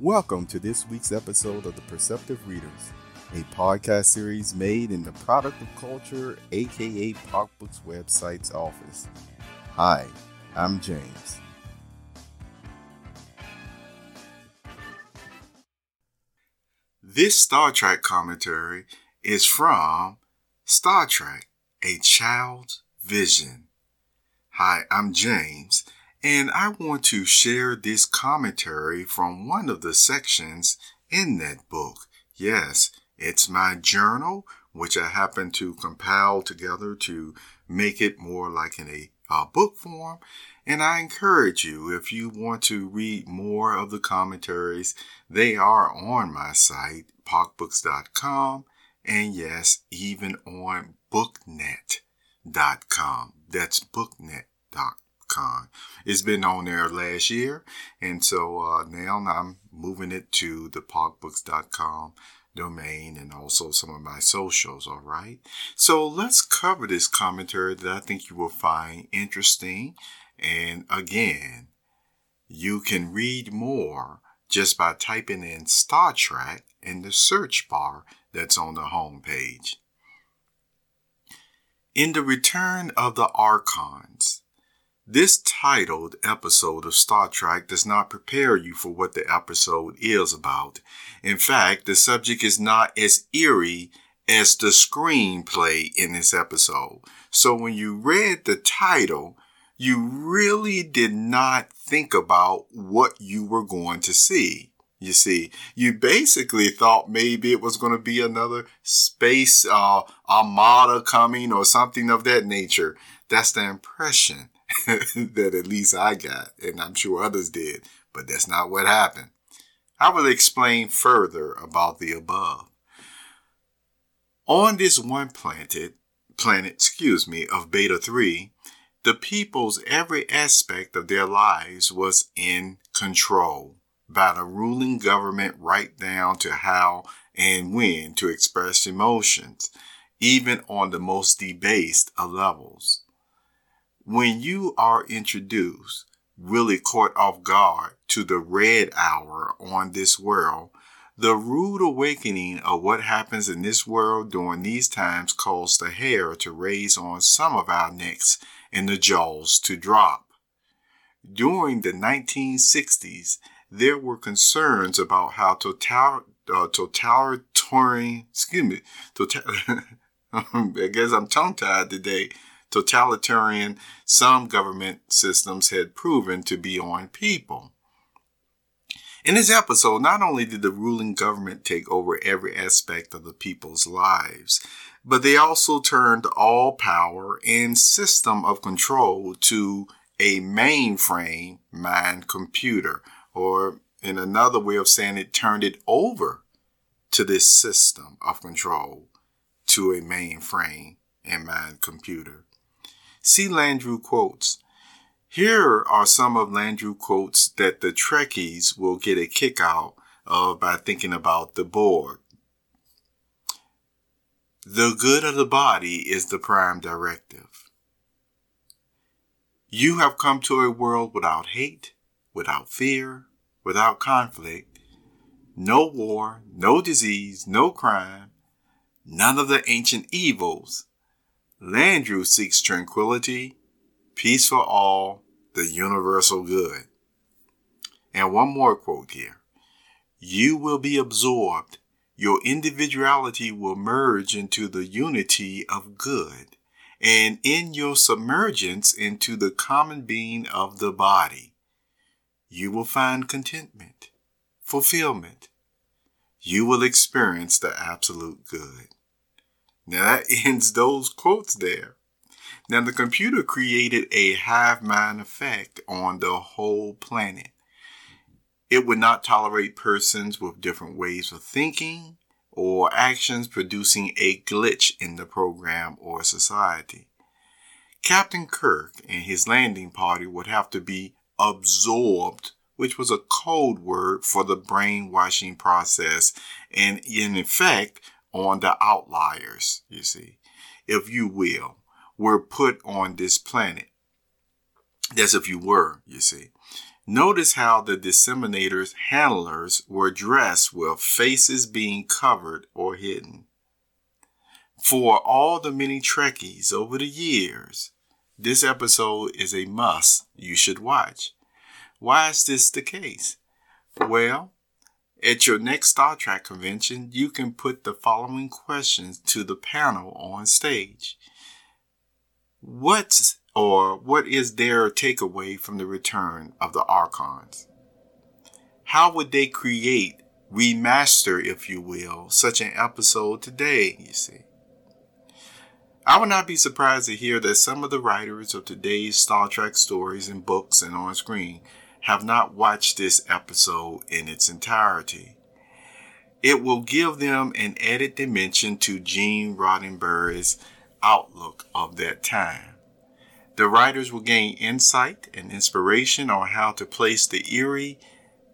Welcome to this week's episode of The Perceptive Readers, a podcast series made in the Product of Culture, aka Pop Books website's office. Hi, I'm James. This Star Trek commentary is from Star Trek A Child's Vision. Hi, I'm James, and I want to share this commentary from one of the sections in that book. Yes, it's my journal, which I happen to compile together to make it more like in a uh, book form. And I encourage you, if you want to read more of the commentaries, they are on my site, pocbooks.com, and yes, even on booknet.com. That's booknet.com. It's been on there last year, and so uh, now I'm moving it to the pocbooks.com domain and also some of my socials, all right? So let's cover this commentary that I think you will find interesting. And again, you can read more just by typing in Star Trek in the search bar that's on the home page. In the Return of the Archons, this titled episode of Star Trek does not prepare you for what the episode is about. In fact, the subject is not as eerie as the screenplay in this episode. So when you read the title, you really did not think about what you were going to see. You see, you basically thought maybe it was going to be another space uh, armada coming or something of that nature. That's the impression that at least I got, and I'm sure others did, but that's not what happened. I will explain further about the above. On this one planet, planet, excuse me, of Beta 3, the people's every aspect of their lives was in control by the ruling government right down to how and when to express emotions, even on the most debased of levels when you are introduced, really caught off guard to the red hour on this world, the rude awakening of what happens in this world during these times caused the hair to raise on some of our necks and the jaws to drop. During the 1960s, there were concerns about how total, uh, totalitarian, excuse me, total, I guess I'm tongue tied today totalitarian some government systems had proven to be on people. In this episode, not only did the ruling government take over every aspect of the people's lives, but they also turned all power and system of control to a mainframe mind computer, or in another way of saying it, turned it over to this system of control to a mainframe and mind computer. See Landru quotes. Here are some of Landru quotes that the Trekkies will get a kick out of by thinking about the Borg. The good of the body is the prime directive. You have come to a world without hate, without fear, without conflict, no war, no disease, no crime, none of the ancient evils Landru seeks tranquility, peace for all, the universal good. And one more quote here. You will be absorbed. Your individuality will merge into the unity of good. And in your submergence into the common being of the body, you will find contentment, fulfillment. You will experience the absolute good. Now that ends those quotes there. Now the computer created a hive mind effect on the whole planet. It would not tolerate persons with different ways of thinking or actions producing a glitch in the program or society. Captain Kirk and his landing party would have to be absorbed, which was a code word for the brainwashing process, and in effect on the outliers, you see, if you will, were put on this planet. That's if you were, you see. Notice how the disseminator's handlers were dressed with faces being covered or hidden. For all the many Trekkies over the years, this episode is a must you should watch. Why is this the case? Well, at your next Star Trek convention, you can put the following questions to the panel on stage. What's or what is their takeaway from the return of the Archons? How would they create, remaster, if you will, such an episode today, you see? I would not be surprised to hear that some of the writers of today's Star Trek stories and books and on screen have not watched this episode in its entirety. It will give them an added dimension to Gene Roddenberry's outlook of that time. The writers will gain insight and inspiration on how to place the eerie,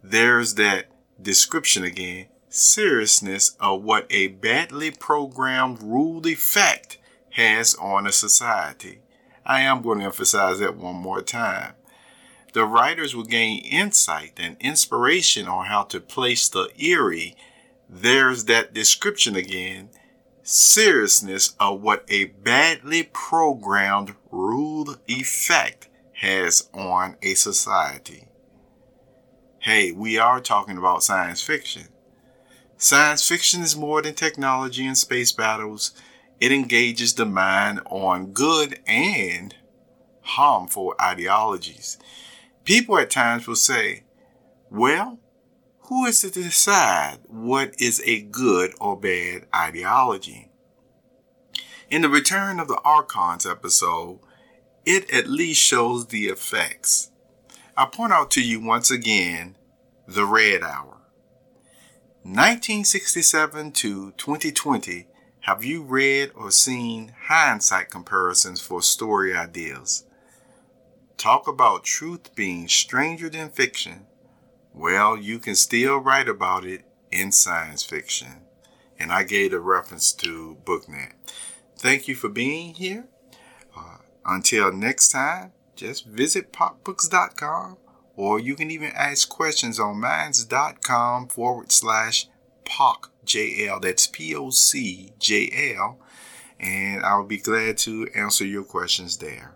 there's that description again, seriousness of what a badly programmed ruled effect has on a society. I am going to emphasize that one more time. The writers will gain insight and inspiration on how to place the eerie, there's that description again, seriousness of what a badly programmed ruled effect has on a society. Hey, we are talking about science fiction. Science fiction is more than technology and space battles. It engages the mind on good and harmful ideologies. People at times will say, well, who is to decide what is a good or bad ideology? In the Return of the Archons episode, it at least shows the effects. I point out to you once again the Red Hour. 1967 to 2020, have you read or seen hindsight comparisons for story ideas? Talk about truth being stranger than fiction well, you can still write about it in science fiction. And I gave a reference to BookNet. Thank you for being here. Uh, until next time, just visit pocbooks.com or you can even ask questions on minds.com forward slash POCJL. That's P O C J L. And I'll be glad to answer your questions there.